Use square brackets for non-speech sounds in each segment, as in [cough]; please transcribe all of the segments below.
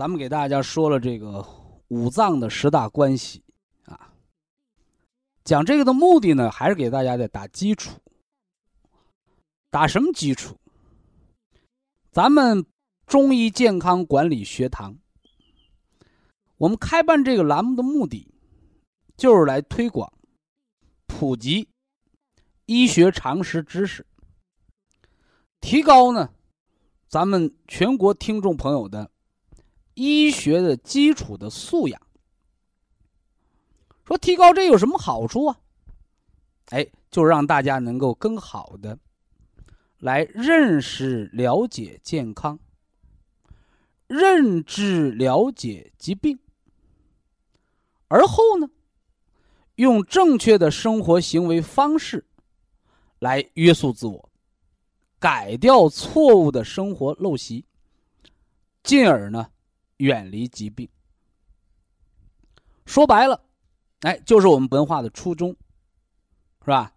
咱们给大家说了这个五脏的十大关系啊，讲这个的目的呢，还是给大家在打基础。打什么基础？咱们中医健康管理学堂，我们开办这个栏目的目的，就是来推广、普及医学常识知识，提高呢咱们全国听众朋友的医学的基础的素养。说提高这有什么好处啊？哎，就让大家能够更好的。来认识、了解健康，认知、了解疾病，而后呢，用正确的生活行为方式来约束自我，改掉错误的生活陋习，进而呢，远离疾病。说白了，哎，就是我们文化的初衷，是吧？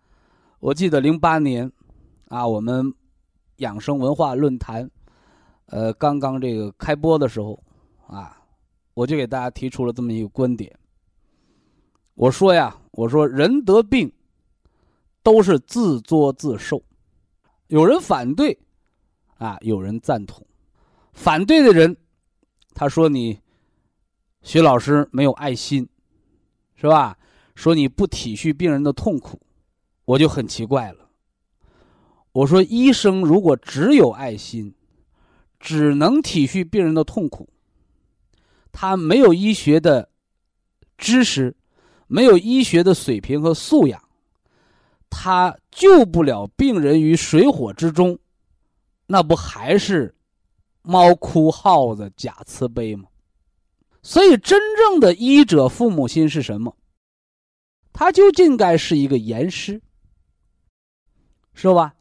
我记得零八年。啊，我们养生文化论坛，呃，刚刚这个开播的时候，啊，我就给大家提出了这么一个观点。我说呀，我说人得病都是自作自受，有人反对，啊，有人赞同。反对的人，他说你徐老师没有爱心，是吧？说你不体恤病人的痛苦，我就很奇怪了。我说，医生如果只有爱心，只能体恤病人的痛苦，他没有医学的知识，没有医学的水平和素养，他救不了病人于水火之中，那不还是猫哭耗子假慈悲吗？所以，真正的医者父母心是什么？他就应该是一个严师，是吧？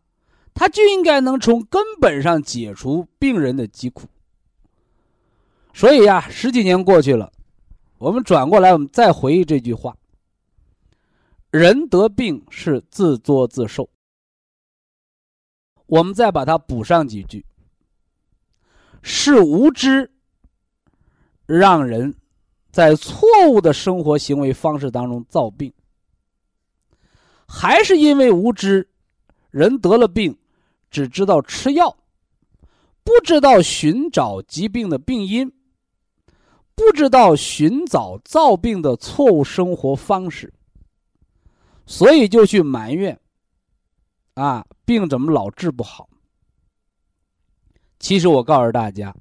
他就应该能从根本上解除病人的疾苦。所以呀，十几年过去了，我们转过来，我们再回忆这句话：人得病是自作自受。我们再把它补上几句：是无知让人在错误的生活行为方式当中造病，还是因为无知，人得了病？只知道吃药，不知道寻找疾病的病因，不知道寻找造病的错误生活方式，所以就去埋怨，啊，病怎么老治不好？其实我告诉大家，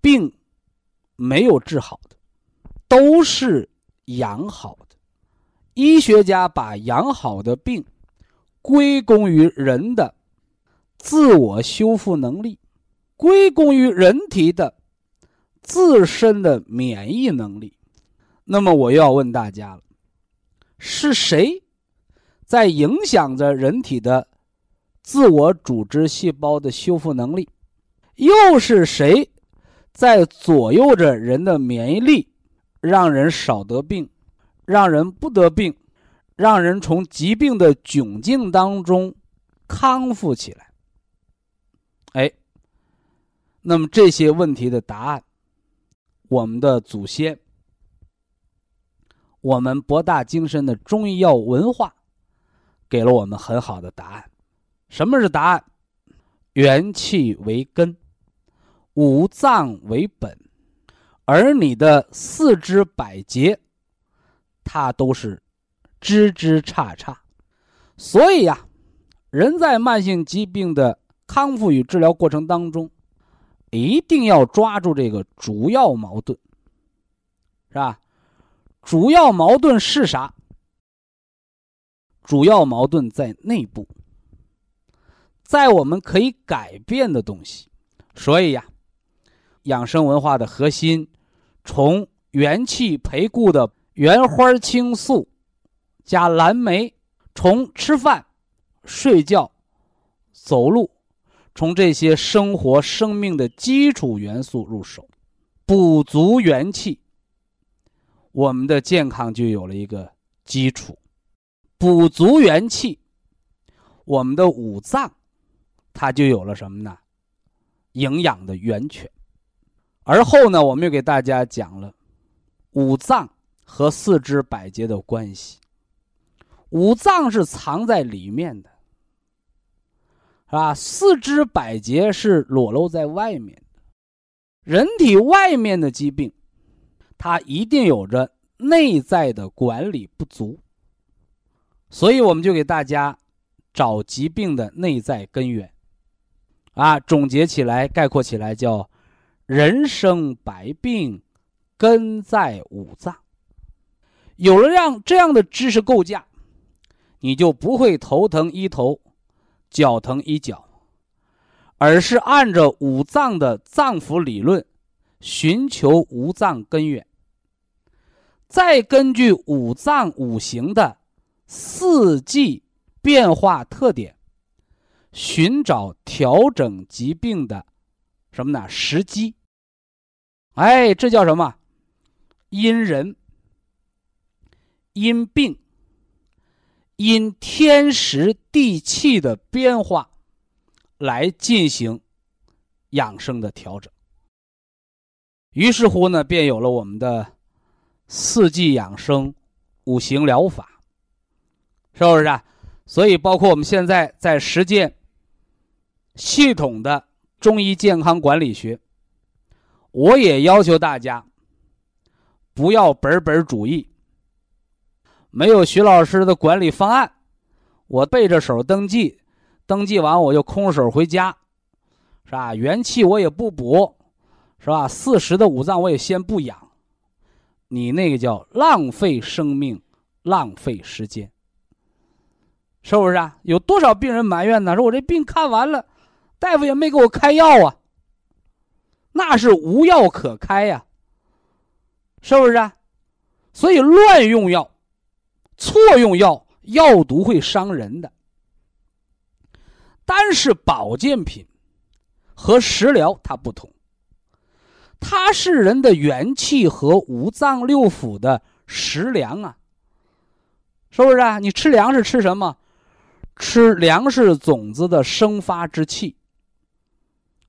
病没有治好的，都是养好的。医学家把养好的病。归功于人的自我修复能力，归功于人体的自身的免疫能力。那么我又要问大家了：是谁在影响着人体的自我组织细胞的修复能力？又是谁在左右着人的免疫力，让人少得病，让人不得病？让人从疾病的窘境当中康复起来。哎，那么这些问题的答案，我们的祖先，我们博大精深的中医药文化，给了我们很好的答案。什么是答案？元气为根，五脏为本，而你的四肢百节，它都是枝枝杈杈。所以呀，人在慢性疾病的康复与治疗过程当中，一定要抓住这个主要矛盾，是吧？主要矛盾是啥？主要矛盾在内部，在我们可以改变的东西。所以呀，养生文化的核心，从元气培固的原花青素加蓝莓，从吃饭、睡觉、走路，从这些生活生命的基础元素入手，补足元气，我们的健康就有了一个基础。补足元气，我们的五脏，它就有了什么呢？营养的源泉。而后呢，我们又给大家讲了五脏和四肢百节的关系。五脏是藏在里面的，是吧？四肢百节是裸露在外面的。人体外面的疾病，它一定有着内在的管理不足。所以我们就给大家找疾病的内在根源，啊，总结起来、概括起来叫“人生百病，根在五脏”。有了让这样的知识构架，你就不会头疼医头，脚疼医脚，而是按照五脏的脏腑理论，寻求五脏根源，再根据五脏五行的。四季变化特点，寻找调整疾病的什么呢？时机。哎，这叫什么？因人、因病、因天时地气的变化来进行养生的调整。于是乎呢，便有了我们的四季养生、五行疗法。是不是啊？所以，包括我们现在在实践系统的中医健康管理学，我也要求大家不要本本主义，没有徐老师的管理方案，我背着手登记，登记完我就空手回家，是吧？元气我也不补，是吧？四时的五脏我也先不养，你那个叫浪费生命，浪费时间。是不是啊？有多少病人埋怨呢？说我这病看完了，大夫也没给我开药啊。那是无药可开呀，是不是啊？所以乱用药、错用药，药毒会伤人的。但是保健品和食疗它不同，它是人的元气和五脏六腑的食粮啊，是不是啊？你吃粮食吃什么？吃粮食种子的生发之气，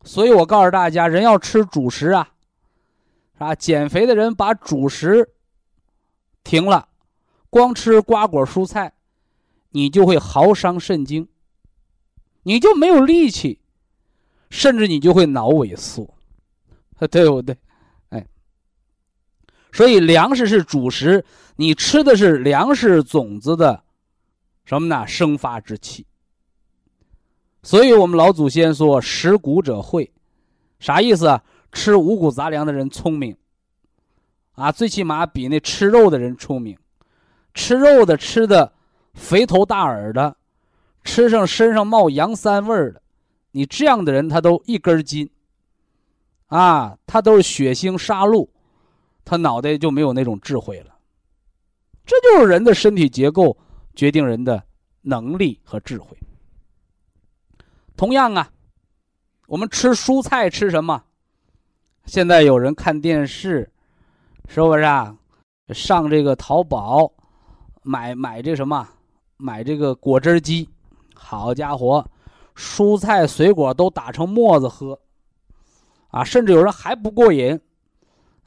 所以我告诉大家，人要吃主食啊，啊，减肥的人把主食停了，光吃瓜果蔬菜，你就会耗伤肾精，你就没有力气，甚至你就会脑萎缩，[laughs] 对不对？哎，所以粮食是主食，你吃的是粮食种子的。什么呢？生发之气。所以我们老祖先说“食谷者会”，啥意思啊？吃五谷杂粮的人聪明，啊，最起码比那吃肉的人聪明。吃肉的吃的肥头大耳的，吃上身上冒羊膻味儿的，你这样的人他都一根筋。啊，他都是血腥杀戮，他脑袋就没有那种智慧了。这就是人的身体结构。决定人的能力和智慧。同样啊，我们吃蔬菜吃什么？现在有人看电视，是不是啊？上这个淘宝买买这什么？买这个果汁机。好家伙，蔬菜水果都打成沫子喝啊！甚至有人还不过瘾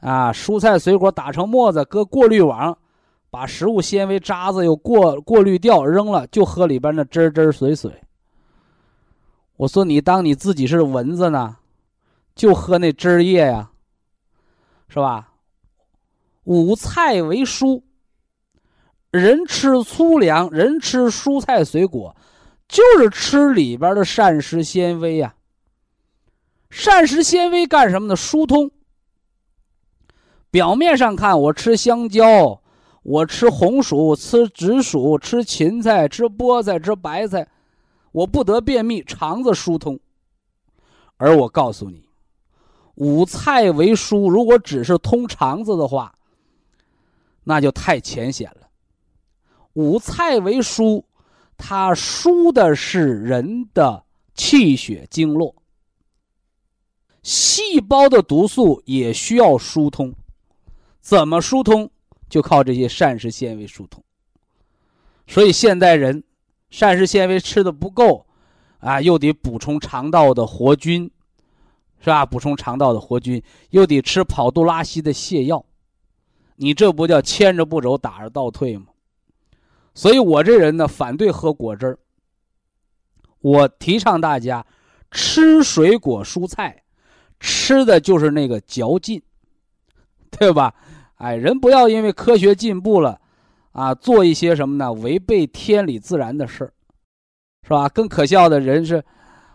啊，蔬菜水果打成沫子，搁过滤网。把食物纤维渣子又过过滤掉，扔了就喝里边那汁汁水水。我说你当你自己是蚊子呢，就喝那汁液呀，是吧？五菜为蔬，人吃粗粮，人吃蔬菜水果，就是吃里边的膳食纤维呀。膳食纤维干什么呢？疏通。表面上看，我吃香蕉，我吃红薯，吃紫薯，吃芹菜，吃菠菜，吃白菜，我不得便秘，肠子疏通。而我告诉你，五菜为蔬，如果只是通肠子的话，那就太浅显了。五菜为蔬，它输的是人的气血经络，细胞的毒素也需要疏通。怎么疏通？就靠这些膳食纤维疏通。所以现代人膳食纤维吃的不够，啊，又得补充肠道的活菌，是吧？补充肠道的活菌，又得吃跑肚拉稀的泻药，你这不叫牵着不走，打着倒退吗？所以我这人呢，反对喝果汁儿。我提倡大家吃水果蔬菜，吃的就是那个嚼劲，对吧？哎，人不要因为科学进步了，啊，做一些什么呢？违背天理自然的事儿，是吧？更可笑的人是，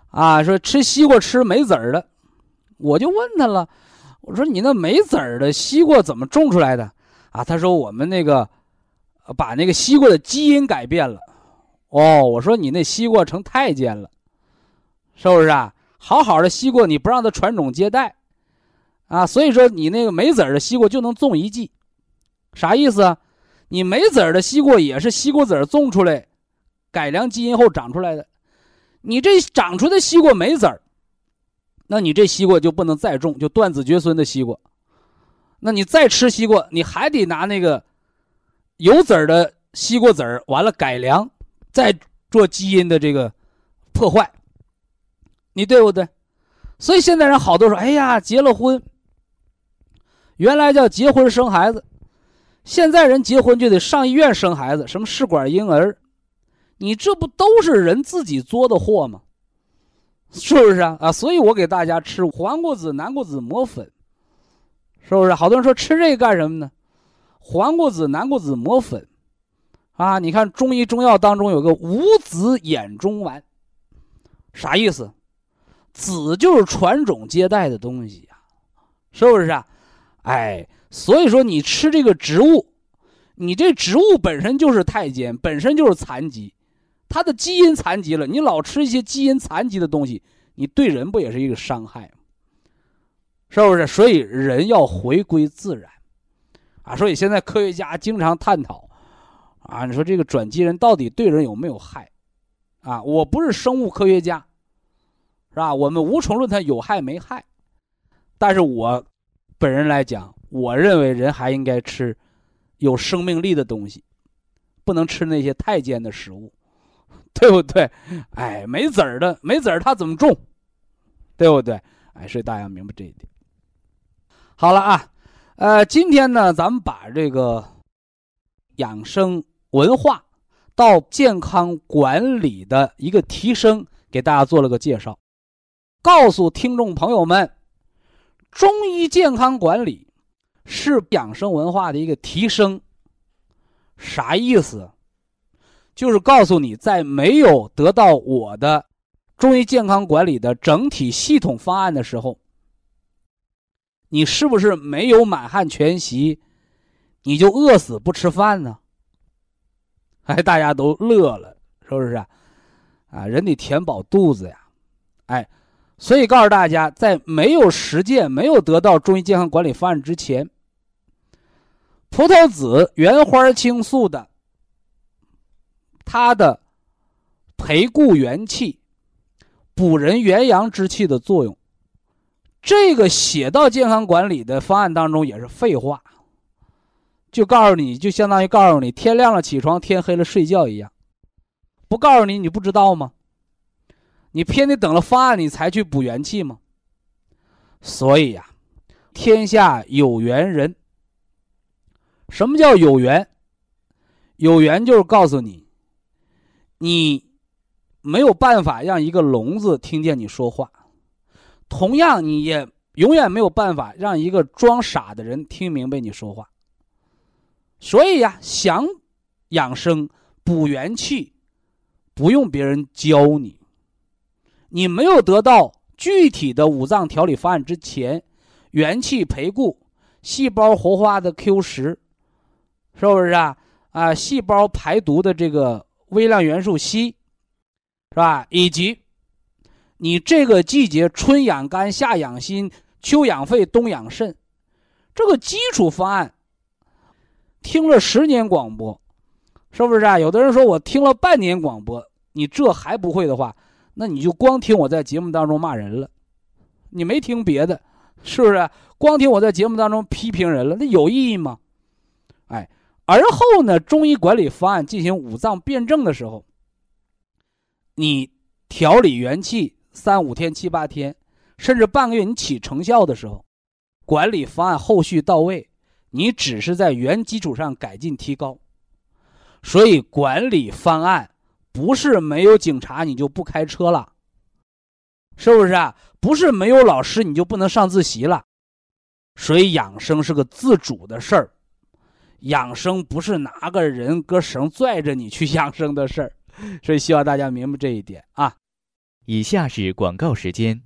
啊，说吃西瓜吃没籽儿的，我就问他了，我说你那没籽儿的西瓜怎么种出来的？啊，他说我们那个把那个西瓜的基因改变了。哦，我说你那西瓜成太监了，是不是啊？好好的西瓜你不让它传种接代。啊，所以说你那个没籽儿的西瓜就能种一季，啥意思啊？你没籽儿的西瓜也是西瓜籽儿种出来，改良基因后长出来的。你这长出的西瓜没籽儿，那你这西瓜就不能再种，就断子绝孙的西瓜。那你再吃西瓜，你还得拿那个有籽儿的西瓜籽儿，完了改良，再做基因的这个破坏，你对不对？所以现在人好多说，哎呀，结了婚。原来叫结婚生孩子，现在人结婚就得上医院生孩子，什么试管婴儿，你这不都是人自己作的祸吗？是不是啊？啊，所以我给大家吃黄瓜子、南瓜子磨粉，是不是？好多人说吃这个干什么呢？黄瓜子、南瓜子磨粉，啊，你看中医中药当中有个五子衍中丸，啥意思？子就是传种接代的东西呀，是不是啊？哎，所以说你吃这个植物，你这植物本身就是太监，本身就是残疾，它的基因残疾了。你老吃一些基因残疾的东西，你对人不也是一个伤害吗？是不是？所以人要回归自然，啊，所以现在科学家经常探讨，啊，你说这个转基因到底对人有没有害？啊，我不是生物科学家，是吧？我们无从论它有害没害，但是我。本人来讲，我认为人还应该吃有生命力的东西，不能吃那些太监的食物，[laughs] 对不对？哎，没籽儿的，没籽儿，他怎么种？对不对？哎，所以大家明白这一点。好了啊，呃，今天呢，咱们把这个养生文化到健康管理的一个提升，给大家做了个介绍，告诉听众朋友们。中医健康管理是养生文化的一个提升，啥意思？就是告诉你，在没有得到我的中医健康管理的整体系统方案的时候，你是不是没有满汉全席，你就饿死不吃饭呢？哎，大家都乐了，是不是啊？人得填饱肚子呀，哎。所以告诉大家，在没有实践、没有得到中医健康管理方案之前，葡萄籽原花青素的它的培固元气、补人元阳之气的作用，这个写到健康管理的方案当中也是废话，就告诉你就相当于告诉你天亮了起床，天黑了睡觉一样，不告诉你你不知道吗？你偏得等了方案，你才去补元气吗？所以呀，天下有缘人。什么叫有缘？有缘就是告诉你，你没有办法让一个聋子听见你说话，同样，你也永远没有办法让一个装傻的人听明白你说话。所以呀，想养生补元气，不用别人教你。你没有得到具体的五脏调理方案之前，元气培固、细胞活化的 Q 十，是不是啊？啊，细胞排毒的这个微量元素硒，是吧？以及你这个季节春养肝、夏养心、秋养肺、冬养肾，这个基础方案。听了十年广播，是不是啊？有的人说我听了半年广播，你这还不会的话，那你就光听我在节目当中骂人了，你没听别的，是不是？光听我在节目当中批评人了，那有意义吗？哎，而后呢，中医管理方案进行五脏辩证的时候，你调理元气三五天、七八天，甚至半个月，你起成效的时候，管理方案后续到位。你只是在原基础上改进提高，所以管理方案不是没有警察你就不开车了，是不是啊？不是没有老师你就不能上自习了，所以养生是个自主的事儿，养生不是拿个人搁绳拽着你去养生的事儿，[laughs] 所以希望大家明白这一点啊。以下是广告时间，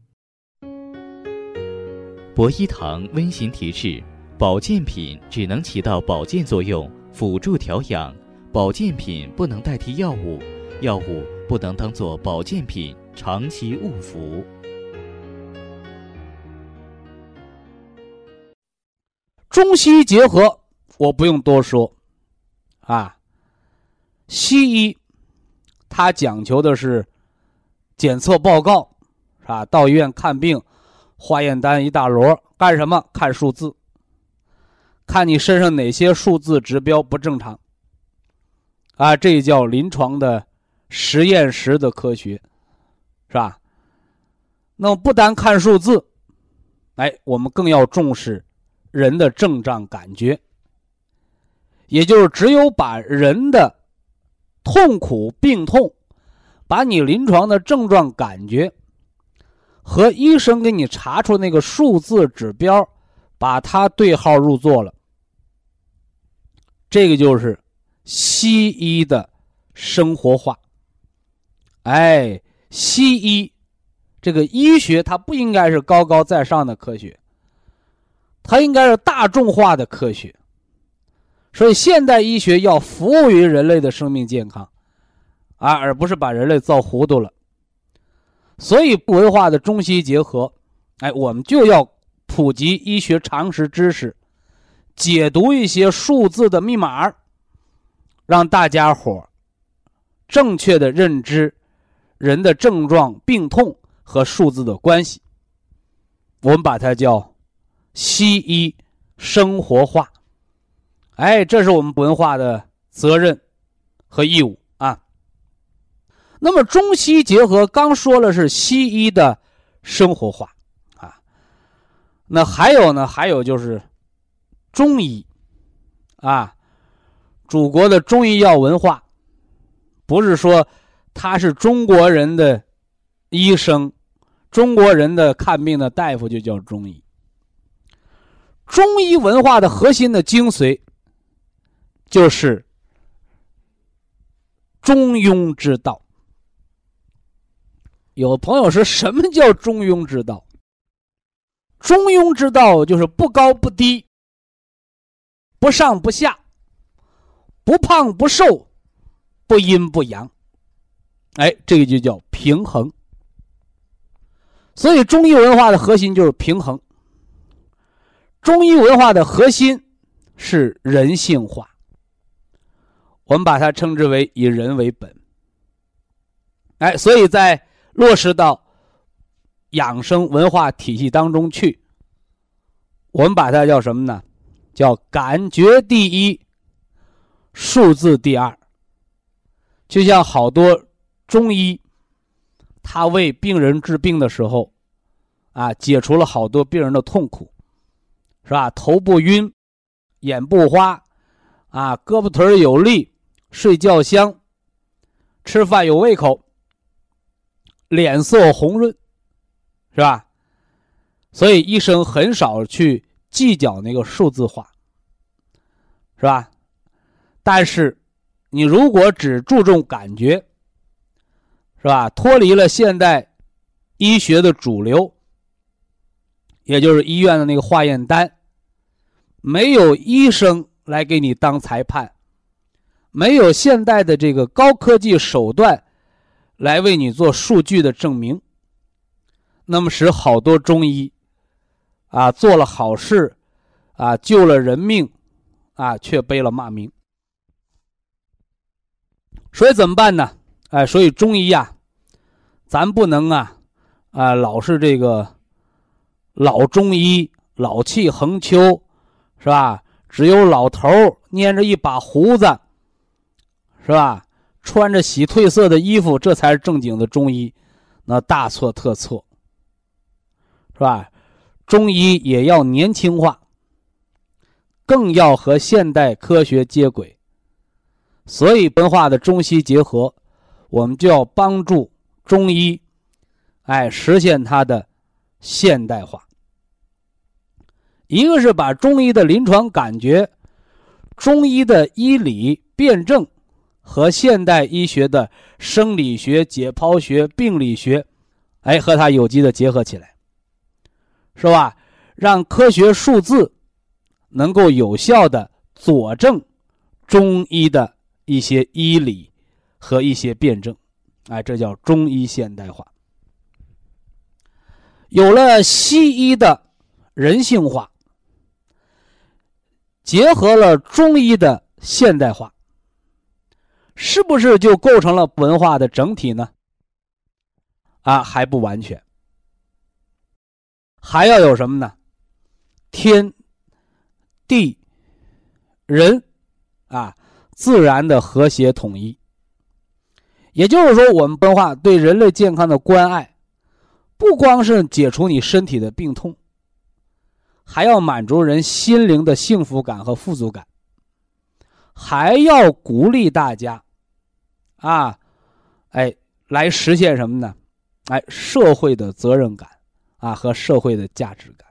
博一堂温馨提示。保健品只能起到保健作用，辅助调养。保健品不能代替药物，药物不能当做保健品长期误服。中西医结合，我不用多说，啊，西医它讲求的是检测报告，是吧？到医院看病，化验单一大摞，干什么？看数字。看你身上哪些数字指标不正常，啊，这叫临床的实验室的科学，是吧？那么不单看数字，哎，我们更要重视人的症状感觉，也就是只有把人的痛苦病痛，把你临床的症状感觉和医生给你查出那个数字指标，把它对号入座了。这个就是西医的生活化。哎，西医这个医学它不应该是高高在上的科学，它应该是大众化的科学。所以，现代医学要服务于人类的生命健康，啊，而不是把人类造糊涂了。所以，文化的中西结合，哎，我们就要普及医学常识知识。解读一些数字的密码，让大家伙正确的认知人的症状、病痛和数字的关系。我们把它叫西医生活化。哎，这是我们文化的责任和义务啊。那么中西结合，刚说了是西医的生活化啊。那还有呢？还有就是。中医，啊，祖国的中医药文化，不是说他是中国人的医生，中国人的看病的大夫就叫中医。中医文化的核心的精髓，就是中庸之道。有朋友说什么叫中庸之道？中庸之道就是不高不低。不上不下，不胖不瘦，不阴不阳，哎，这个就叫平衡。所以中医文化的核心就是平衡。中医文化的核心是人性化，我们把它称之为以人为本。哎，所以在落实到养生文化体系当中去，我们把它叫什么呢？叫感觉第一，数字第二。就像好多中医，他为病人治病的时候，啊，解除了好多病人的痛苦，是吧？头不晕，眼不花，啊，胳膊腿有力，睡觉香，吃饭有胃口，脸色红润，是吧？所以医生很少去计较那个数字化，是吧？但是，你如果只注重感觉，是吧？脱离了现代医学的主流，也就是医院的那个化验单，没有医生来给你当裁判，没有现代的这个高科技手段来为你做数据的证明，那么使好多中医啊做了好事，啊救了人命，啊却背了骂名。所以怎么办呢？哎，所以中医呀，咱不能啊，啊，老是这个老中医老气横秋，是吧？只有老头儿捏着一把胡子，是吧？穿着洗褪色的衣服，这才是正经的中医，那大错特错，是吧？中医也要年轻化，更要和现代科学接轨。所以，文化的中西结合，我们就要帮助中医，哎，实现它的现代化。一个是把中医的临床感觉、中医的医理辩证和现代医学的生理学、解剖学、病理学，哎，和它有机的结合起来，是吧？让科学数字能够有效的佐证中医的。一些医理和一些辩证，哎，这叫中医现代化。有了西医的人性化，结合了中医的现代化，是不是就构成了文化的整体呢？啊，还不完全，还要有什么呢？天地人啊。自然的和谐统一，也就是说，我们文化对人类健康的关爱，不光是解除你身体的病痛，还要满足人心灵的幸福感和富足感，还要鼓励大家，啊，哎，来实现什么呢？哎，社会的责任感啊和社会的价值感。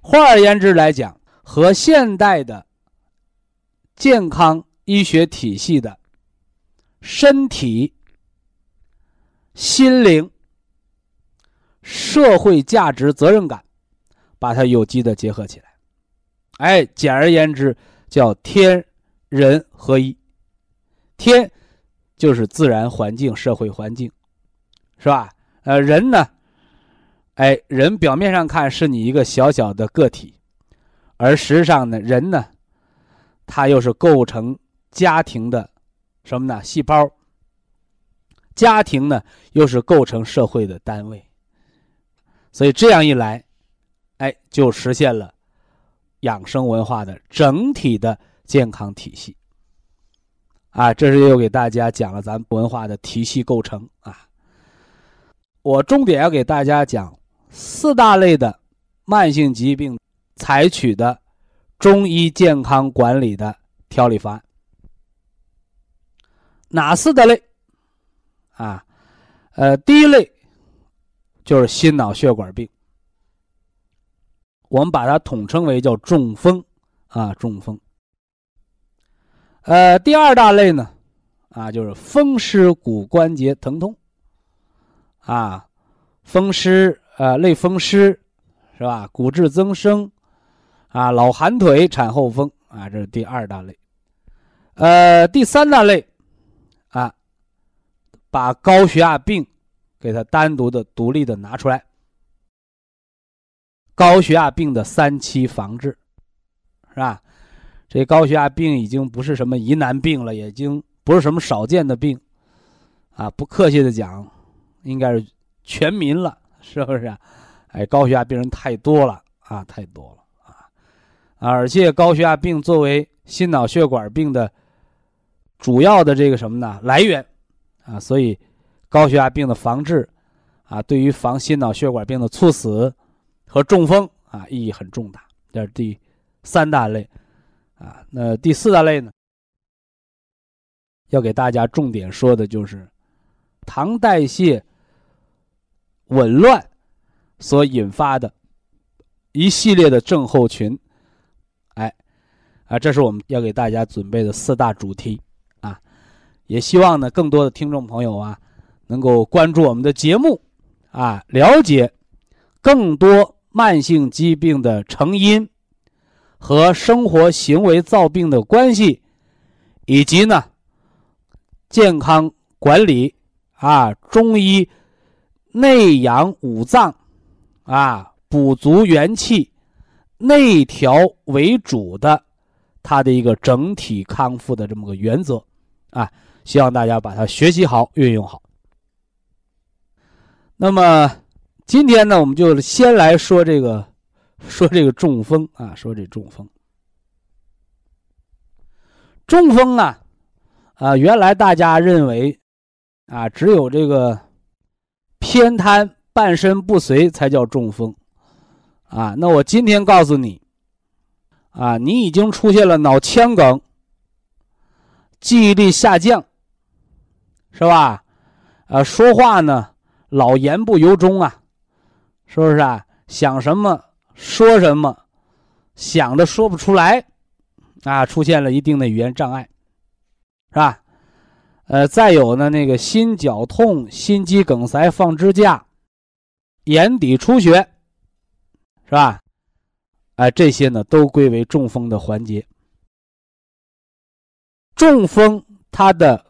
换而言之来讲，和现代的。健康医学体系的身体、心灵、社会价值、责任感，把它有机的结合起来。哎，简而言之，叫天人合一。天就是自然环境、社会环境，是吧？呃，人呢？哎，人表面上看是你一个小小的个体，而实际上呢，人呢？它又是构成家庭的什么呢？细胞。家庭呢，又是构成社会的单位。所以这样一来，哎，就实现了养生文化的整体的健康体系。啊，这是又给大家讲了咱文化的体系构成啊。我重点要给大家讲四大类的慢性疾病采取的。中医健康管理的调理方案，哪四大类？啊，呃，第一类就是心脑血管病，我们把它统称为叫中风啊，中风。呃，第二大类呢，啊，就是风湿骨关节疼痛，啊，风湿呃类风湿是吧？骨质增生。啊，老寒腿、产后风啊，这是第二大类。呃，第三大类，啊，把高血压病给它单独的、独立的拿出来。高血压病的三期防治，是吧？这高血压病已经不是什么疑难病了，已经不是什么少见的病，啊，不客气的讲，应该是全民了，是不是？[laughs] 哎，高血压病人太多了啊，太多了。啊而且高血压病作为心脑血管病的主要的这个什么呢来源啊，所以高血压病的防治啊，对于防心脑血管病的猝死和中风啊意义很重大。这是第三大类啊。那第四大类呢，要给大家重点说的就是糖代谢紊乱所引发的一系列的症候群。哎，啊，这是我们要给大家准备的四大主题啊，也希望呢更多的听众朋友啊能够关注我们的节目啊，了解更多慢性疾病的成因和生活行为造病的关系，以及呢健康管理啊，中医内养五脏啊，补足元气。内调为主的，它的一个整体康复的这么个原则，啊，希望大家把它学习好，运用好。那么今天呢，我们就先来说这个，[laughs] 说这个中风啊，说这中风。中风啊，啊，原来大家认为啊，只有这个偏瘫、半身不遂才叫中风。啊，那我今天告诉你，啊，你已经出现了脑腔梗、记忆力下降，是吧？呃，说话呢老言不由衷啊，是不是啊？想什么说什么，想的说不出来，啊，出现了一定的语言障碍，是吧？呃，再有呢，那个心绞痛、心肌梗塞、放支架、眼底出血。是吧？哎，这些呢都归为中风的环节。中风它的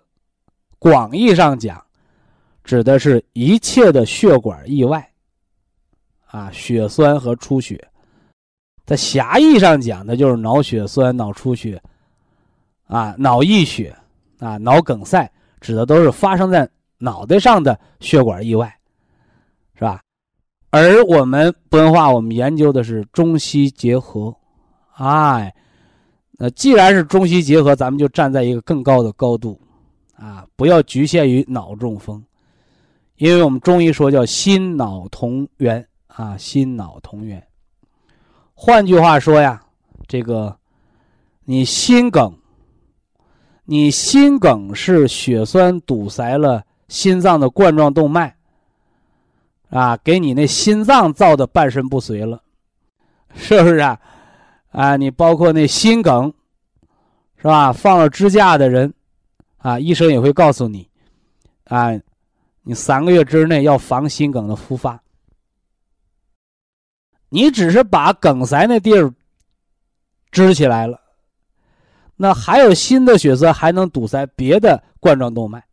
广义上讲，指的是一切的血管意外，啊，血栓和出血。在狭义上讲，那就是脑血栓、脑出血，啊，脑溢血，啊，脑梗塞，指的都是发生在脑袋上的血管意外，是吧？而我们文化，我们研究的是中西结合，哎，那既然是中西结合，咱们就站在一个更高的高度，啊，不要局限于脑中风，因为我们中医说叫心脑同源啊，心脑同源。换句话说呀，这个你心梗，你心梗是血栓堵塞了心脏的冠状动脉。啊，给你那心脏造的半身不遂了，是不是啊？啊，你包括那心梗，是吧？放了支架的人，啊，医生也会告诉你，啊，你三个月之内要防心梗的复发。你只是把梗塞那地儿支起来了，那还有新的血栓还能堵塞别的冠状动脉。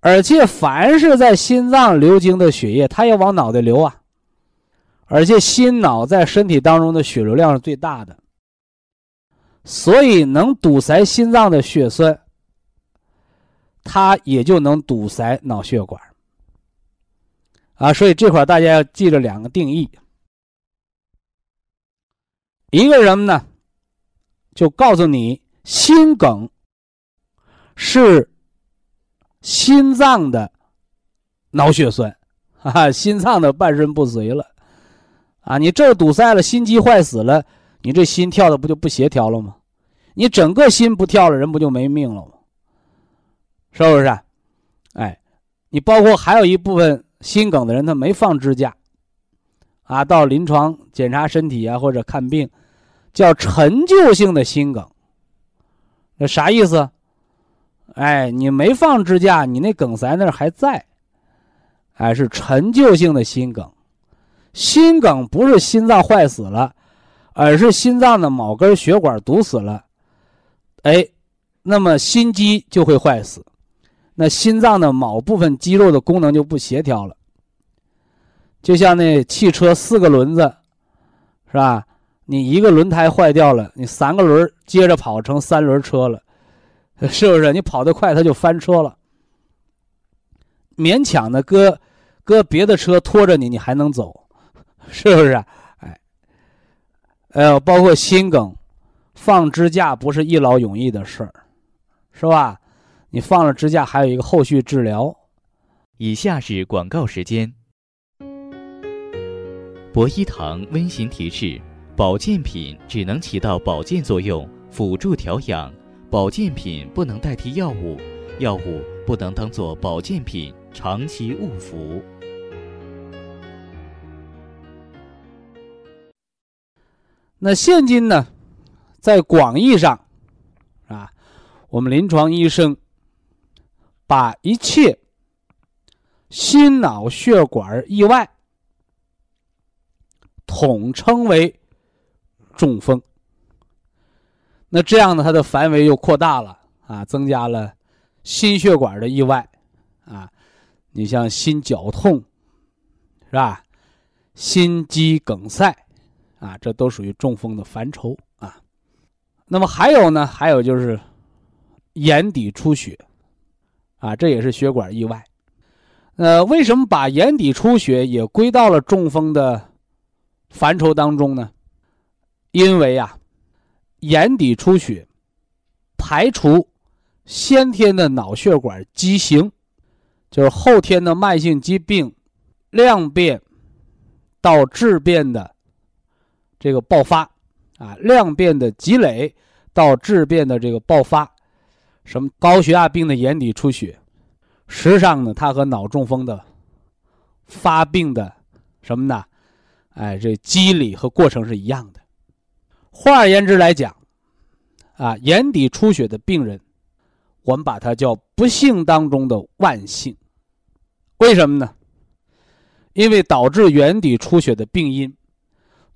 而且，凡是在心脏流经的血液，它也往脑袋流啊。而且，心脑在身体当中的血流量是最大的，所以能堵塞心脏的血栓，它也就能堵塞脑血管。啊，所以这块大家要记着两个定义：一个人呢，就告诉你，心梗是。心脏的脑血栓，哈啊，心脏的半身不遂了，啊，你这堵塞了，心肌坏死了，你这心跳的不就不协调了吗？你整个心不跳了，人不就没命了吗？是不是？哎，你包括还有一部分心梗的人，他没放支架，啊，到临床检查身体啊或者看病，叫陈旧性的心梗，那啥意思？哎，你没放支架，你那梗塞那还在，哎，是陈旧性的心梗。心梗不是心脏坏死了，而是心脏的某根血管堵死了，哎，那么心肌就会坏死，那心脏的某部分肌肉的功能就不协调了。就像那汽车四个轮子，是吧？你一个轮胎坏掉了，你三个轮接着跑成三轮车了。[laughs] 是不是你跑得快，它就翻车了？勉强的搁搁别的车拖着你，你还能走，[laughs] 是不是？哎，呃，包括心梗，放支架不是一劳永逸的事儿，是吧？你放了支架还有一个后续治疗。以下是广告时间。博医堂温馨提示，保健品只能起到保健作用，辅助调养，保健品不能代替药物，药物不能当做保健品长期误服。那现今呢，在广义上，啊，我们临床医生。把一切心脑血管意外统称为中风。那这样呢，它的范围又扩大了啊，增加了心血管的意外啊，你像心绞痛，是吧？心肌梗塞。啊，这都属于中风的范畴啊。那么还有呢？还有就是眼底出血，啊，这也是血管意外。呃，为什么把眼底出血也归到了中风的范畴当中呢？因为呀，眼底出血排除先天的脑血管畸形，就是后天的慢性疾病量变到质变的。这个爆发，啊，量变的积累到质变的这个爆发，什么高血压病的眼底出血，实际上呢，它和脑中风的发病的什么呢？哎，这机理和过程是一样的。换而言之来讲，啊，眼底出血的病人，我们把它叫不幸当中的万幸。为什么呢？因为导致眼底出血的病因。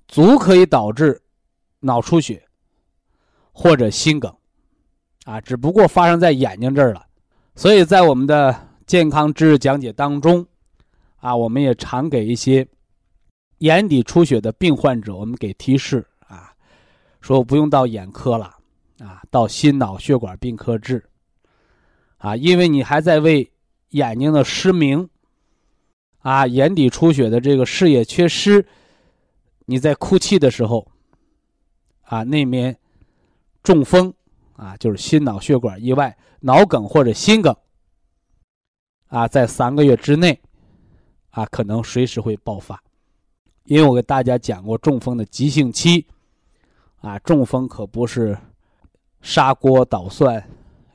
足可以导致脑出血或者心梗，啊，只不过发生在眼睛这儿了。所以在我们的健康知识讲解当中，啊，我们也常给一些眼底出血的病患者，我们给提示啊，说不用到眼科了，啊，到心脑血管病科治，啊，因为你还在为眼睛的失明，啊，眼底出血的这个视野缺失。你在哭泣的时候，啊，那面中风，啊，就是心脑血管意外、脑梗或者心梗，啊，在三个月之内，啊，可能随时会爆发。因为我给大家讲过中风的急性期，啊，中风可不是砂锅捣蒜、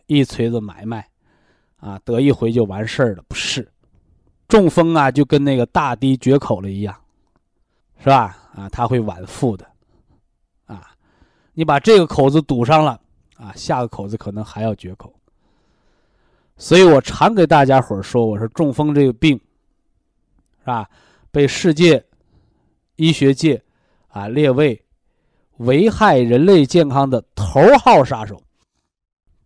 一锤子买卖，啊，得一回就完事儿了，不是。中风啊，就跟那个大堤决口了一样，是吧？啊，它会晚复的，啊，你把这个口子堵上了，啊，下个口子可能还要决口。所以我常给大家伙说，我说中风这个病，是吧？被世界医学界啊列为危害人类健康的头号杀手，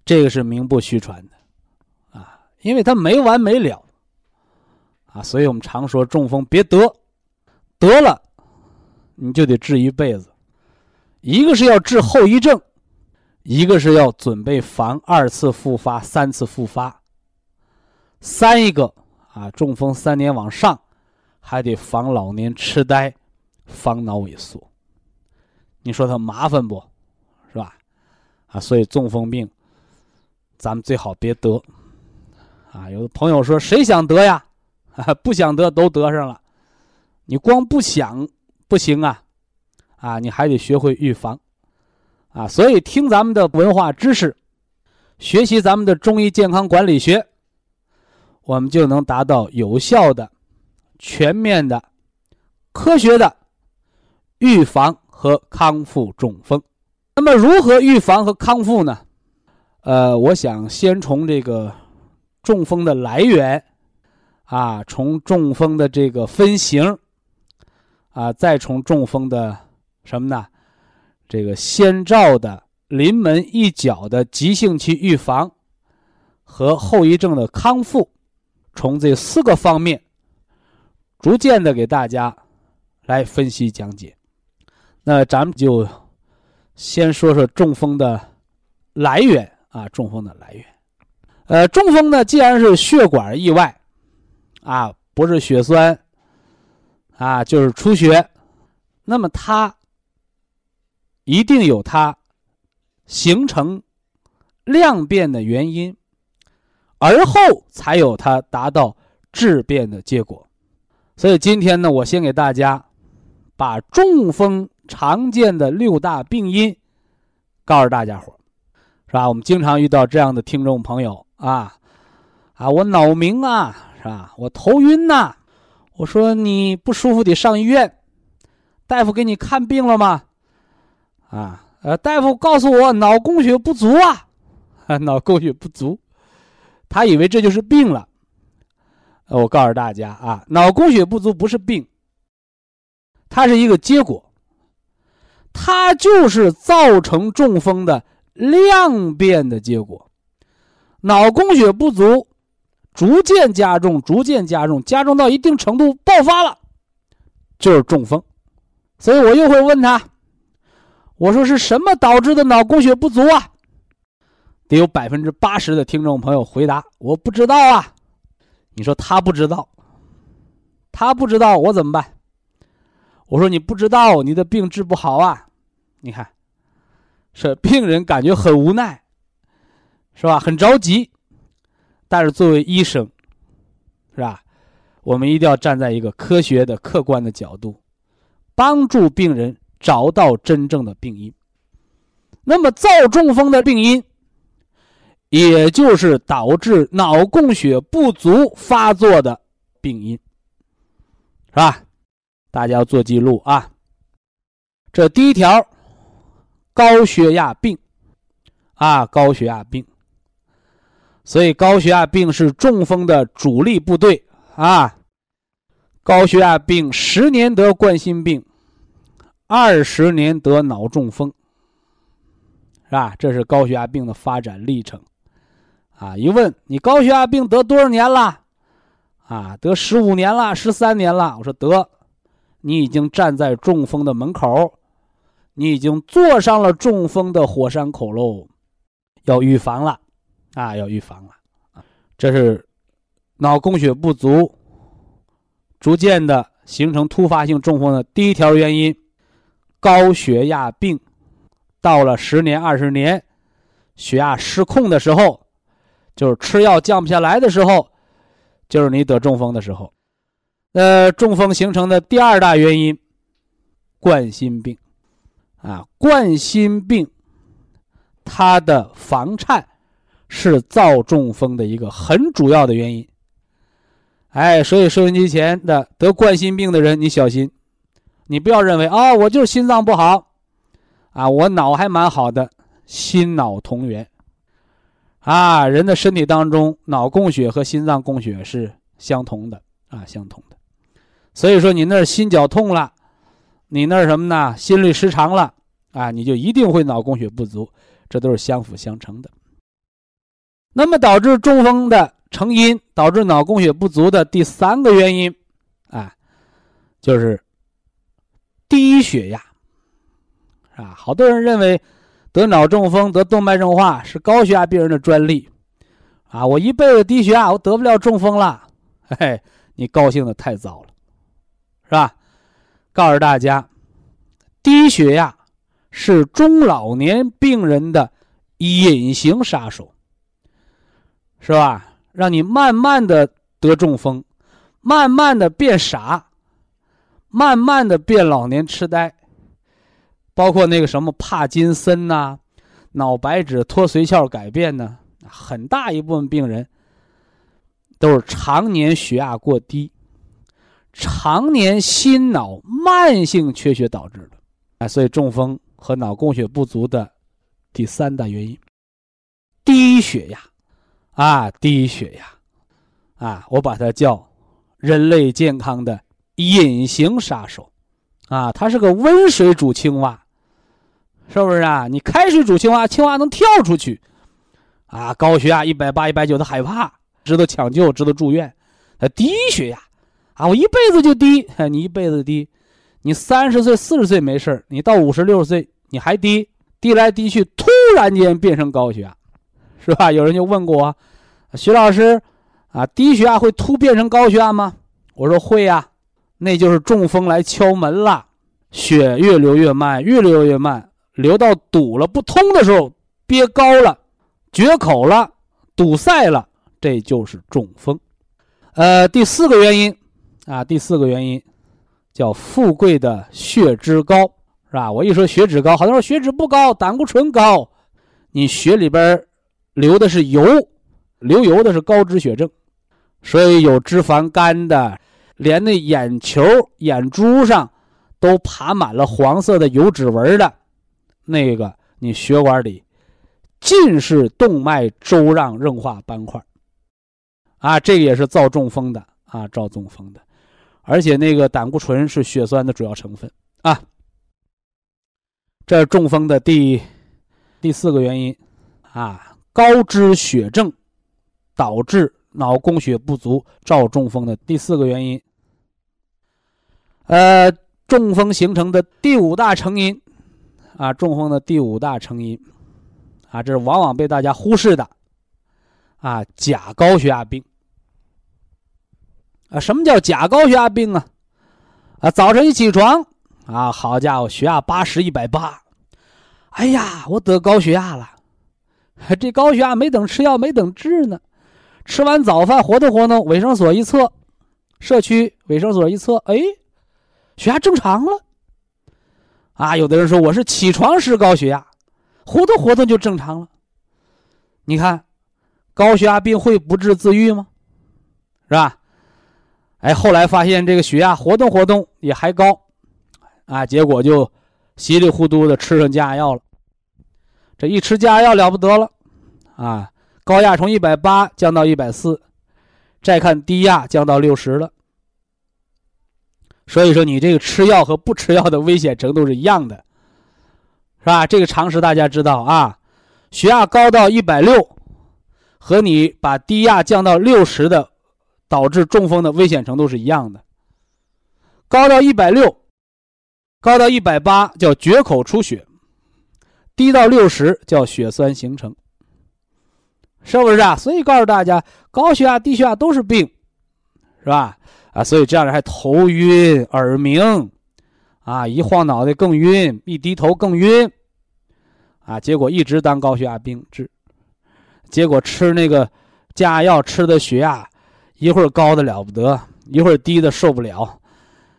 这个是名不虚传的，啊，因为它没完没了，啊，所以我们常说中风别得，得了。你就得治一辈子，一个是要治后遗症，一个是要准备防二次复发、三次复发。三一个啊，中风三年往上，还得防老年痴呆、防脑萎缩。你说他麻烦不？是吧？啊，所以中风病，咱们最好别得。啊，有的朋友说谁想得呀？啊不想得都得上了，你光不想。不行啊，啊，你还得学会预防，啊，所以听咱们的文化知识，学习咱们的中医健康管理学，我们就能达到有效的、全面的、科学的预防和康复中风。那么，如何预防和康复呢？呃，我想先从这个中风的来源，啊，从中风的这个分型。啊，再从中风的什么呢？这个先兆的临门一脚的急性期预防和后遗症的康复，从这四个方面逐渐的给大家来分析讲解。那咱们就先说说中风的来源啊，中风的来源。呃，中风呢，既然是血管意外，啊，不是血栓。啊，就是出血，那么它一定有它形成量变的原因，而后才有它达到质变的结果。所以今天呢，我先给大家把中风常见的六大病因告诉大家伙是吧？我们经常遇到这样的听众朋友啊，啊，我脑鸣啊，是吧？我头晕呐。我说你不舒服得上医院，大夫给你看病了吗？啊，呃，大夫告诉我脑供血不足啊，[laughs] 脑供血不足，他以为这就是病了。我告诉大家啊，脑供血不足不是病，它是一个结果，它就是造成中风的量变的结果。脑供血不足，逐渐加重，逐渐加重，加重到一定程度爆发了，就是中风。所以我又会问他，我说是什么导致的脑供血不足啊？得有百分之八十的听众朋友回答我不知道啊。你说他不知道，他不知道我怎么办？我说你不知道，你的病治不好啊！你看，是病人感觉很无奈，是吧？很着急，但是作为医生，是吧？我们一定要站在一个科学的、客观的角度，帮助病人找到真正的病因。那么造中风的病因。也就是导致脑供血不足发作的病因，是吧？大家要做记录啊。这第一条，高血压病，啊，高血压病。所以高血压病是中风的主力部队啊。高血压病十年得冠心病，二十年得脑中风，是吧？这是高血压病的发展历程。啊！一问你高血压病得多少年了？啊，得十五年了，十三年了。我说得，你已经站在中风的门口，你已经坐上了中风的火山口喽，要预防了，啊，要预防了。这是脑供血不足，逐渐的形成突发性中风的第一条原因。高血压病到了十年、二十年，血压失控的时候。就是吃药降不下来的时候，就是你得中风的时候。呃，中风形成的第二大原因，冠心病，啊，冠心病，它的房颤是造中风的一个很主要的原因。哎，所以收音机前的得冠心病的人，你小心，你不要认为啊，我就是心脏不好，啊，我脑还蛮好的，心脑同源。啊，人的身体当中，脑供血和心脏供血是相同的啊，相同的。所以说，你那儿心绞痛了，你那儿什么呢？心律失常了啊，你就一定会脑供血不足，这都是相辅相成的。那么，导致中风的成因，导致脑供血不足的第三个原因啊，就是低血压，啊，好多人认为。得脑中风、得动脉硬化是高血压病人的专利，啊，我一辈子低血压，我得不了中风了，[laughs] 嘿，你高兴的太早了，是吧？告诉大家，低血压是中老年病人的隐形杀手，是吧？让你慢慢的得中风，慢慢的变傻，慢慢的变老年痴呆。包括那个什么帕金森呐，脑白质脱髓鞘改变呢，很大一部分病人都是常年血压过低，常年心脑慢性缺血导致的，啊，所以中风和脑供血不足的第三大原因，低血压，啊，低血压，啊，我把它叫人类健康的隐形杀手，啊，它是个温水煮青蛙。是不是啊？你开水煮青蛙，青蛙能跳出去，啊，高血压一百八、一百九，他害怕，知道抢救，知道住院。他低血压，啊，我一辈子就低，[laughs] 你一辈子低，你三十岁、四十岁没事你到五十六岁你还低，低来低去，突然间变成高血压，是吧？有人就问过我，徐老师，啊，低血压会突变成高血压吗？我说会呀，那就是中风来敲门了，血越流越慢，越流越慢。流到堵了不通的时候，憋高了，决口了，堵塞了，这就是中风。呃，第四个原因，啊，第四个原因叫富贵的血脂高，是吧？我一说血脂高，好多人说血脂不高，胆固醇高，你血里边流的是油，流油的是高脂血症，所以有脂肪肝的，连那眼球、眼珠上都爬满了黄色的油脂纹的。那个你血管里尽是动脉粥样硬化斑块啊，这个也是造中风的啊，造中风的，而且那个胆固醇是血栓的主要成分啊。这中风的第第四个原因啊，高脂血症导致脑供血不足造中风的第四个原因。呃，中风形成的第五大成因啊，中风的第五大成因啊，这是往往被大家忽视的啊，假高血压病啊。什么叫假高血压病啊？啊，早晨一起床。啊，好家伙，血压八十一百八，哎呀，我得高血压了。[laughs] 这高血压没等吃药，没等治呢，吃完早饭活动活动，卫生所一测，社区卫生所一测，哎，血压正常了。啊，有的人说我是起床时高血压，活动活动就正常了。你看，高血压病会不治自愈吗？是吧？哎，后来发现这个血压活动活动也还高。啊，结果就稀里糊涂的吃上降压药了。这一吃降压药了不得了，啊，高压从一百八降到一百四，再看低压降到六十了。所以说，你这个吃药和不吃药的危险程度是一样的，是吧？这个常识大家知道啊。血压高到一百六，和你把低压降到六十的，导致中风的危险程度是一样的。高到一百六。高到一百八叫决口出血，低到六十叫血栓形成，是不是啊？所以告诉大家，高血压、低血压都是病，是吧？啊，所以这样人还头晕、耳鸣，啊，一晃脑袋更晕，一低头更晕，啊，结果一直当高血压病治，结果吃那个降压药吃的血压，一会儿高的了不得，一会儿低的受不了。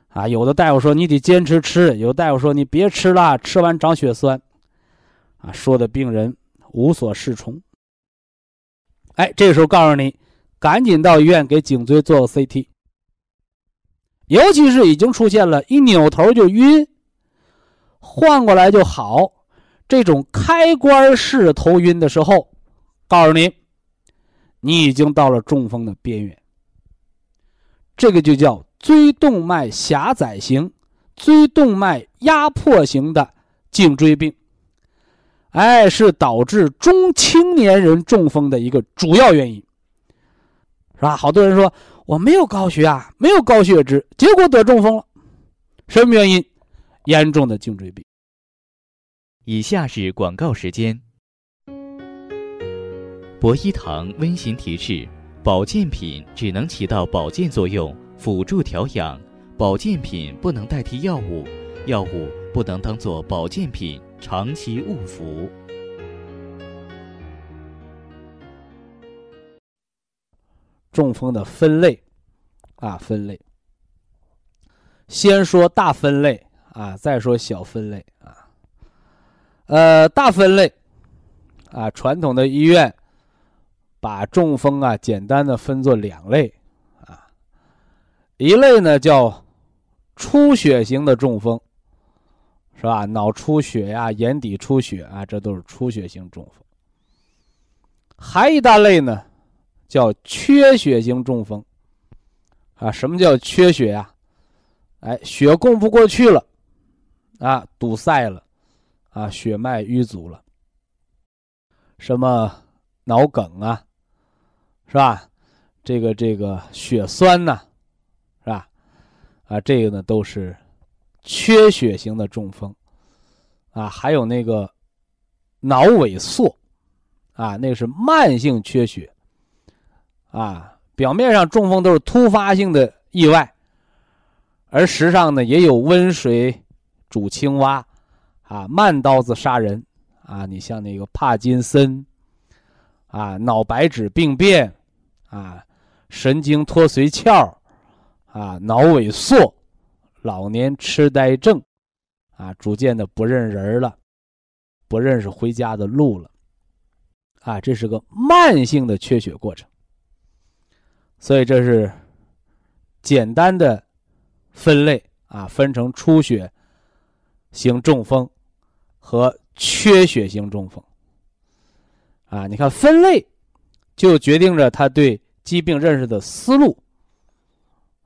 啊，有的大夫说你得坚持吃，有的大夫说你别吃了，吃完长血栓，啊，说的病人无所适从。哎，这时候告诉你，赶紧到医院给颈椎做个 CT。尤其是已经出现了一扭头就晕，换过来就好，这种开关式头晕的时候，告诉你，你已经到了中风的边缘。这个就叫。椎动脉狭窄型、椎动脉压迫型的颈椎病，哎，是导致中青年人中风的一个主要原因，是吧？好多人说我没有高血压，没有高血脂，结果得中风了，什么原因？严重的颈椎病。以下是广告时间。博一堂温馨提示：保健品只能起到保健作用。辅助调养，保健品不能代替药物，药物不能当做保健品长期误服。中风的分类，啊，分类。先说大分类啊，再说小分类啊。呃，大分类，啊，传统的医院把中风啊简单的分作两类啊。一类呢叫出血型的中风，是吧？脑出血呀、眼底出血啊，这都是出血性中风。还一大类呢，叫缺血性中风。啊，什么叫缺血呀？哎，血供不过去了，啊，堵塞了，啊，血脉淤阻了，什么脑梗啊，是吧？这个这个血栓呐。是吧？啊，这个呢都是缺血型的中风，啊，还有那个脑萎缩，啊，那个是慢性缺血，啊，表面上中风都是突发性的意外，而实际上呢也有温水煮青蛙，啊，慢刀子杀人，啊，你像那个帕金森，啊，脑白质病变，啊，神经脱髓鞘。啊，脑萎缩，老年痴呆症，啊，逐渐的不认人了，不认识回家的路了，啊，这是个慢性的缺血过程。所以这是简单的分类啊，分成出血型中风和缺血型中风。啊，你看分类，就决定着他对疾病认识的思路，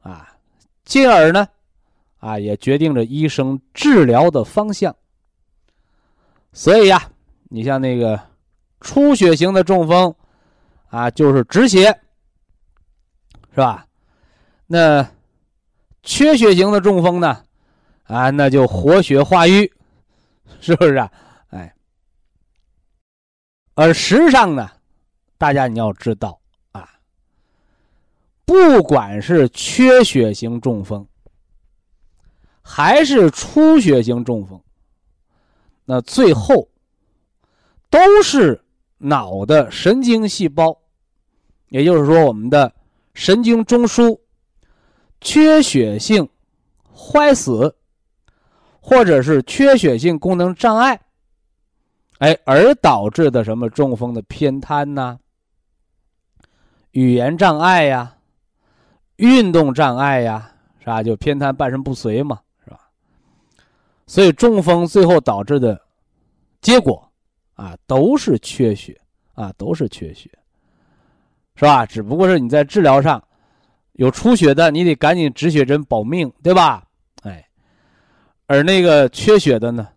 啊，进而呢，啊，也决定着医生治疗的方向。所以呀，你像那个出血型的中风，啊，就是止血，是吧？那缺血型的中风呢，啊，那就活血化瘀，是不是啊？哎，而实际上呢，大家你要知道啊，不管是缺血型中风，还是出血型中风。那最后都是脑的神经细胞，也就是说，我们的神经中枢缺血性坏死，或者是缺血性功能障碍，哎，而导致的什么中风的偏瘫呐、语言障碍呀、运动障碍呀，是吧？就偏瘫、半身不遂嘛。所以中风最后导致的结果，啊，都是缺血，啊，都是缺血，是吧？只不过是你在治疗上有出血的，你得赶紧止血针保命，对吧？哎，而那个缺血的呢，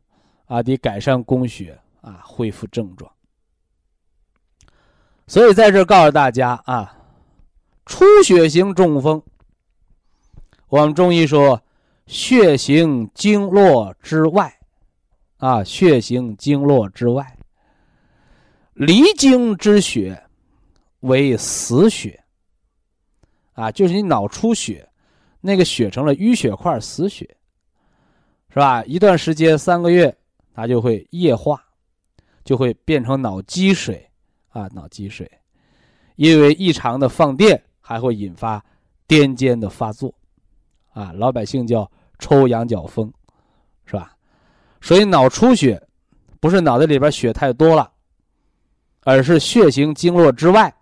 啊，得改善供血，啊，恢复症状。所以在这告诉大家啊，出血型中风，我们中医说。血行经络之外，啊，血行经络之外，离经之血为死血，啊，就是你脑出血，那个血成了淤血块、死血，是吧？一段时间，三个月，它就会液化，就会变成脑积水，啊，脑积水，因为异常的放电，还会引发癫痫的发作。啊，老百姓叫抽羊角风，是吧？所以脑出血不是脑袋里边血太多了，而是血行经络之外。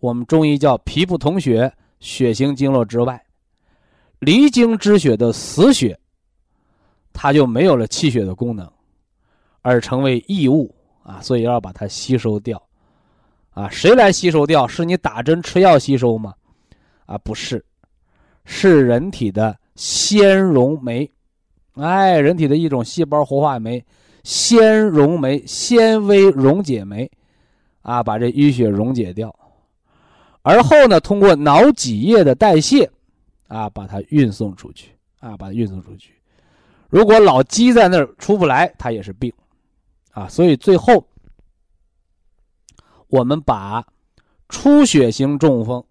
我们中医叫脾不统血，血行经络之外，离经之血的死血，它就没有了气血的功能，而成为异物啊，所以要把它吸收掉。啊，谁来吸收掉？是你打针吃药吸收吗？啊，不是。是人体的纤溶酶，哎，人体的一种细胞活化酶，纤溶酶、纤维溶解酶，啊，把这淤血溶解掉，而后呢，通过脑脊液的代谢，啊，把它运送出去，啊，把它运送出去。如果老积在那儿出不来，它也是病，啊，所以最后我们把出血型中风。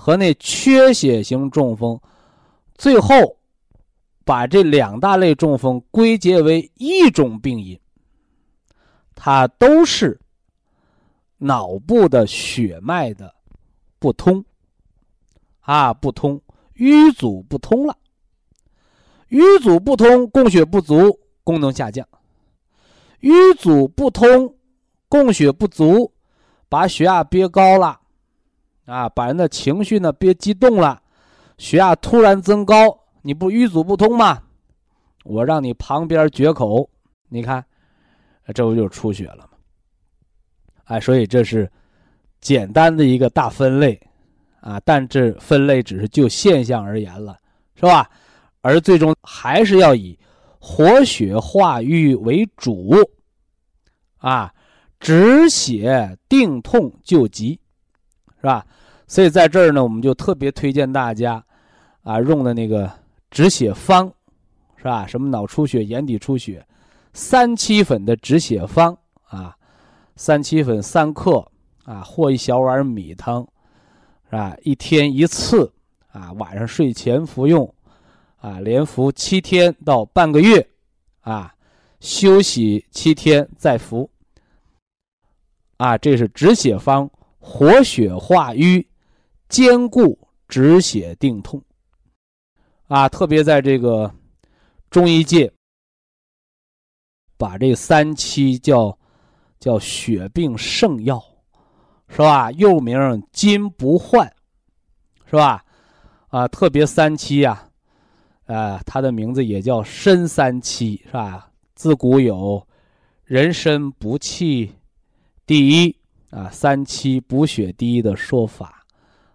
和那缺血型中风，最后把这两大类中风归结为一种病因，它都是脑部的血脉的不通。啊，不通淤阻不通了，淤阻不通，供血不足，功能下降；淤阻不通，供血不足，把血压憋高了。啊，把人的情绪呢憋激动了，血压突然增高，你不淤阻不通吗？我让你旁边决口，你看，这不就出血了吗？哎，所以这是简单的一个大分类啊，但这分类只是就现象而言了，是吧？而最终还是要以活血化瘀为主啊，止血定痛救急，是吧？所以在这儿呢，我们就特别推荐大家，啊，用的那个止血方，是吧？什么脑出血、眼底出血，三七粉的止血方啊，三七粉三克啊，或一小碗米汤，是吧？一天一次啊，晚上睡前服用，啊，连服七天到半个月，啊，休息七天再服，啊，这是止血方，活血化瘀。兼顾止血定痛，啊，特别在这个中医界，把这三七叫叫血病圣药，是吧？又名金不换，是吧？啊，特别三七呀，啊，它的名字也叫参三七，是吧？自古有“人参补气第一”啊，“三七补血第一”的说法，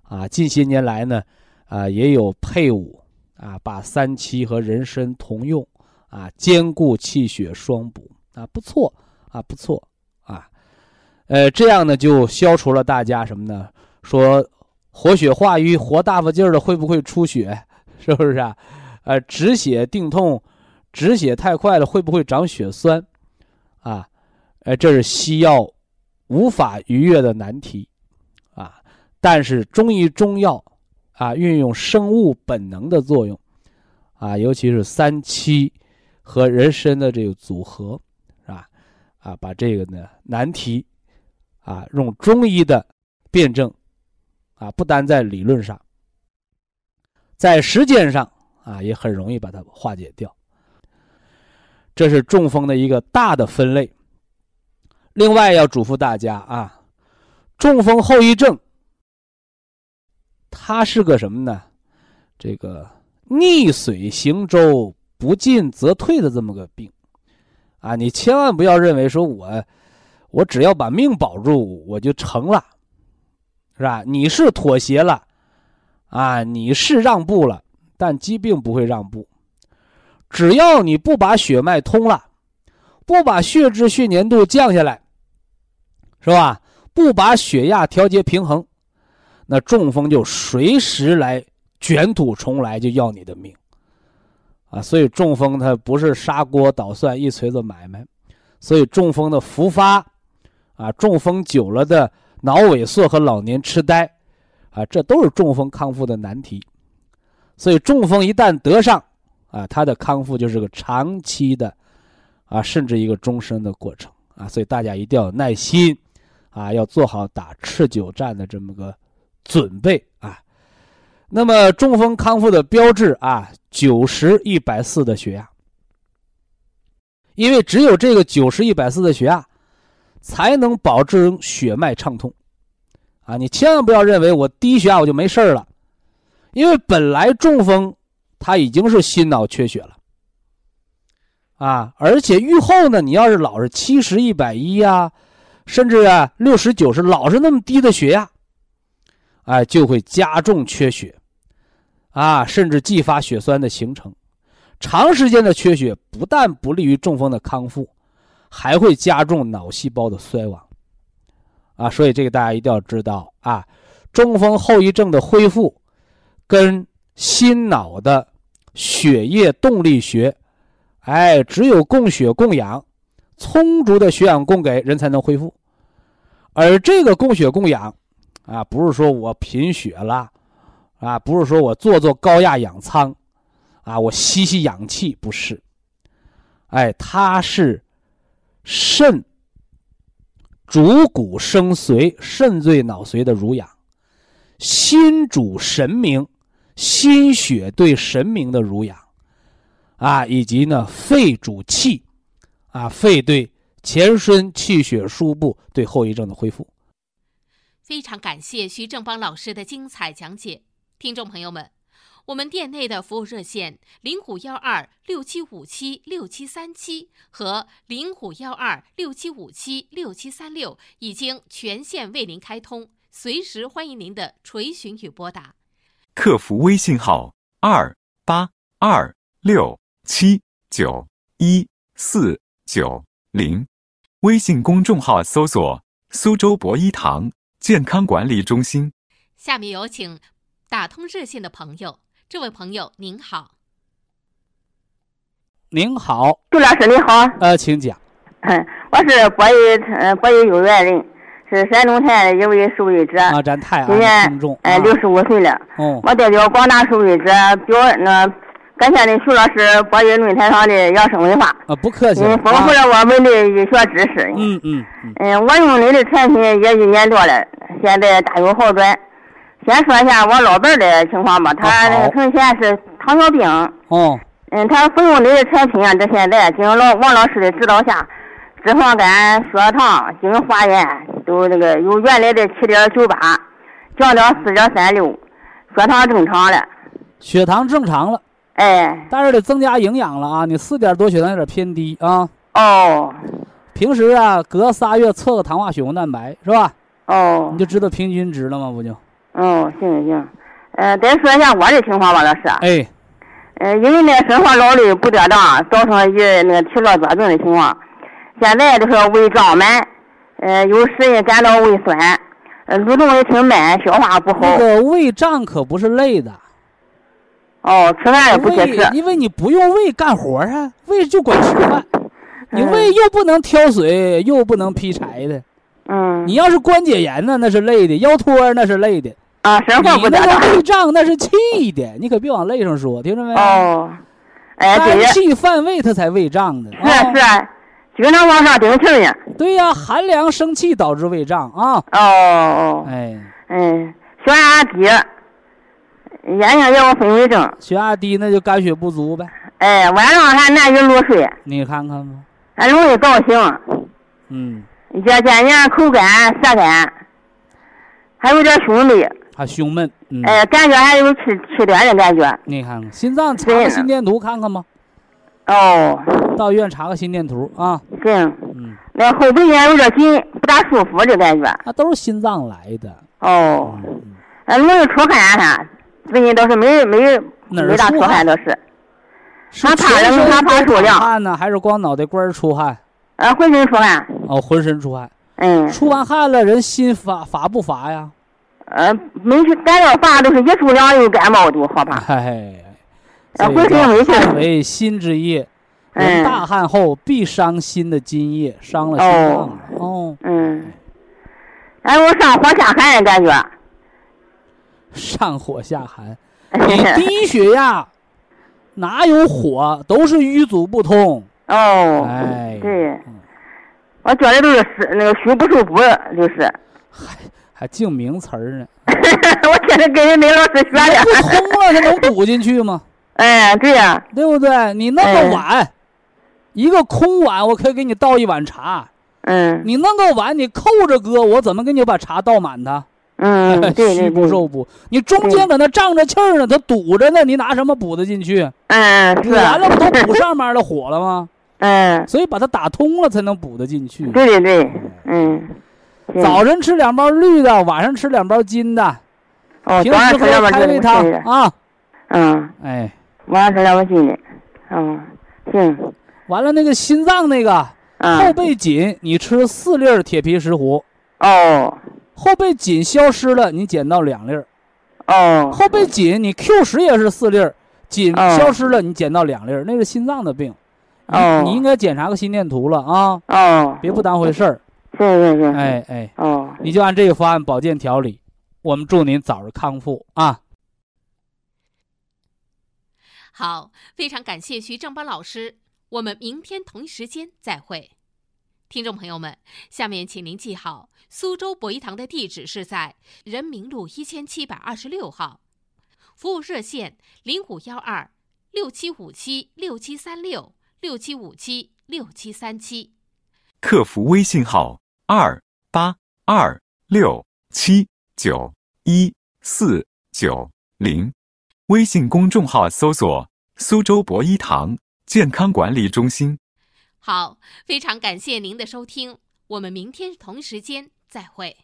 啊，近些年来呢，啊，也有配伍啊，把三七和人参同用，啊，兼顾气血双补，啊，不错，啊，不错，啊，呃，这样呢，就消除了大家什么呢？说活血化瘀、活大发劲儿的会不会出血？[laughs] 是不是啊？呃，止血定痛。止血太快了，会不会长血栓？啊，呃，这是西药无法逾越的难题，啊，但是中医中药啊，运用生物本能的作用，啊，尤其是三七和人参的这个组合，是吧？啊，把这个呢难题，啊，用中医的辩证，啊，不单在理论上，在实践上啊，也很容易把它化解掉。这是中风的一个大的分类。另外要嘱咐大家啊，中风后遗症，它是个什么呢？这个逆水行舟，不进则退的这么个病，啊，你千万不要认为说我，我只要把命保住，我就成了，是吧？你是妥协了，啊，你是让步了，但疾病不会让步。只要你不把血脉通了，不把血脂血粘度降下来，是吧？不把血压调节平衡，那中风就随时来卷土重来，就要你的命啊！所以中风它不是砂锅捣蒜一锤子买卖，所以中风的复发啊，中风久了的脑萎缩和老年痴呆啊，这都是中风康复的难题。所以中风一旦得上，啊，他的康复就是个长期的，啊，甚至一个终身的过程啊，所以大家一定要有耐心，啊，要做好打持久战的这么个准备啊。那么中风康复的标志啊，九十一百四的血压，因为只有这个九十一百四的血压，才能保证血脉畅通，啊，你千万不要认为我低血压我就没事了，因为本来中风。他已经是心脑缺血了，啊，而且愈后呢，你要是老是七十一百一呀，甚至啊六十九十，老是那么低的血压，哎，就会加重缺血，啊，甚至继发血栓的形成。长时间的缺血不但不利于中风的康复，还会加重脑细胞的衰亡，啊，所以这个大家一定要知道啊，中风后遗症的恢复跟心脑的。血液动力学，哎，只有供血供氧，充足的血氧供给人才能恢复。而这个供血供氧，啊，不是说我贫血了，啊，不是说我做做高压氧舱，啊，我吸吸氧气，不是。哎，它是肾主骨生髓，肾最脑髓的濡养，心主神明。心血对神明的濡养，啊，以及呢肺主气，啊，肺对全身气血输布对后遗症的恢复。非常感谢徐正邦老师的精彩讲解，听众朋友们，我们店内的服务热线零五幺二六七五七六七三七和零五幺二六七五七六七三六已经全线为您开通，随时欢迎您的垂询与拨打。客服微信号：二八二六七九一四九零，微信公众号搜索“苏州博医堂健康管理中心”。下面有请打通热线的朋友，这位朋友您好。您好，朱老师你好。呃，请讲。嗯，我是博医，呃，博医有缘人。是山东县一位受益者，啊，咱太今年哎六十五岁了。哦，我代表广大受益者表那感谢您徐老师博弈论坛上的养生文化。啊，不客气。嗯，丰富了我们的医学知识。嗯嗯嗯。我用你的产品也一年多了，现在大有好转。先说一下我老伴儿的情况吧，他从前是糖尿病。哦。嗯，他服用你的产品啊，这现在经老王老师的指导下。脂肪肝、血糖经化验都那个由原来的七点九八降到四点三六，血糖正常了。血糖正常了。哎，但是得增加营养了啊！你四点多血糖有点偏低啊。哦，平时啊，隔仨月测个糖化血红蛋白是吧？哦你，就知道平均值了吗？不就？哦，行行行，呃，再说一下我的情况吧，老师。哎，呃，因为那个生活劳累不得当，造成一那个体弱多病的情况。现在就是胃胀满，呃，有时也感到胃酸，呃，蠕动也挺慢，消化不好那。个胃胀可不是累的，哦，吃饭也不接胃吃。因为你不用胃干活啊，胃就管吃饭。你嗯胃又不能挑水，又不能劈柴的。嗯。你要是关节炎呢，那是累的；腰托那是累的。啊，生活你那不得当。个胃胀那是气的，你可别往累上说，听着没？哦，哎，肝气犯胃，它才胃胀的。啊是啊，经常往上顶气呢。对呀，寒凉生气导致胃胀啊。哦哦，哎，嗯，血压低，眼睛也有分胃症，血压低那就肝血不足呗。哎，晚上还难以入睡，你看看吧。还容易高兴，嗯，渐渐渐口干舌干，还有点胸闷，还胸闷。嗯，哎，感觉还有气气短的感觉。你看看心脏查个心电图看看吧，哦，到医院查个心电图啊。行，嗯，那后背也有点紧，不大舒服的感觉。那都是心脏来的。哦，嗯，呃，容易出汗哈，最近倒是没没没大出出汗汗倒是，是全身冷他怕都淌受凉汗呢，还是光脑袋瓜儿出汗？啊，浑身出汗。哦，浑身出汗。嗯，出完汗了，人心发发不发呀？呃，没事感到发都是一出凉又感冒都好怕。嘿，呃这个叫浑身没劲汗为心之液，人嗯大汗后必伤心的津液，伤了心脏了。哦，嗯，哎，我上火下寒的感觉。上火下寒，[laughs] 你低血压哪有火？都是瘀阻不通。哦，哎，对嗯，我觉得都是湿那个虚不受补，就是。还还净名词儿呢。[laughs] 我现在跟人那老师学的不的。通了，它能补进去吗？[laughs] 哎，对呀、对不对？你弄个碗，一个空碗，我可以给你倒一碗茶。嗯你弄个碗，你扣着搁，我怎么给你把茶倒满它？嗯，[laughs] 对对虚不，受补。你中间搁那胀着气儿呢，它堵着呢，你拿什么补得进去？嗯是，补完了不都补 [laughs] 上面的火了吗？嗯，所以把它打通了才能补得进去。对对对，嗯。早晨吃两包绿的，晚上吃两包金的，哦，平时早上吃两喝碗这个开胃汤啊。嗯，哎，晚上吃两包金的。嗯，行。完了那个心脏那个后嗯。背紧，你吃四粒铁皮石斛。哦后背紧消失了，你减到两粒儿；哦后背紧，你 Q 十也是四粒儿，紧哦消失了，你减到两粒儿，那是心脏的病。你哦你应该检查个心电图了啊，哦，别不当回事儿。是是是。哎哎，哦，你就按这个方案保健调理，我们祝您早日康复啊！好，非常感谢徐正邦老师，我们明天同一时间再会。听众朋友们，下面请您记好，苏州博医堂的地址是在人民路一千七百二十六号，服务热线零五幺二六七五七六七三六六七五七六七三七。客服微信号二八二六七九一四九零，微信公众号搜索“苏州博医堂健康管理中心”。好，非常感谢您的收听，我们明天同时间再会。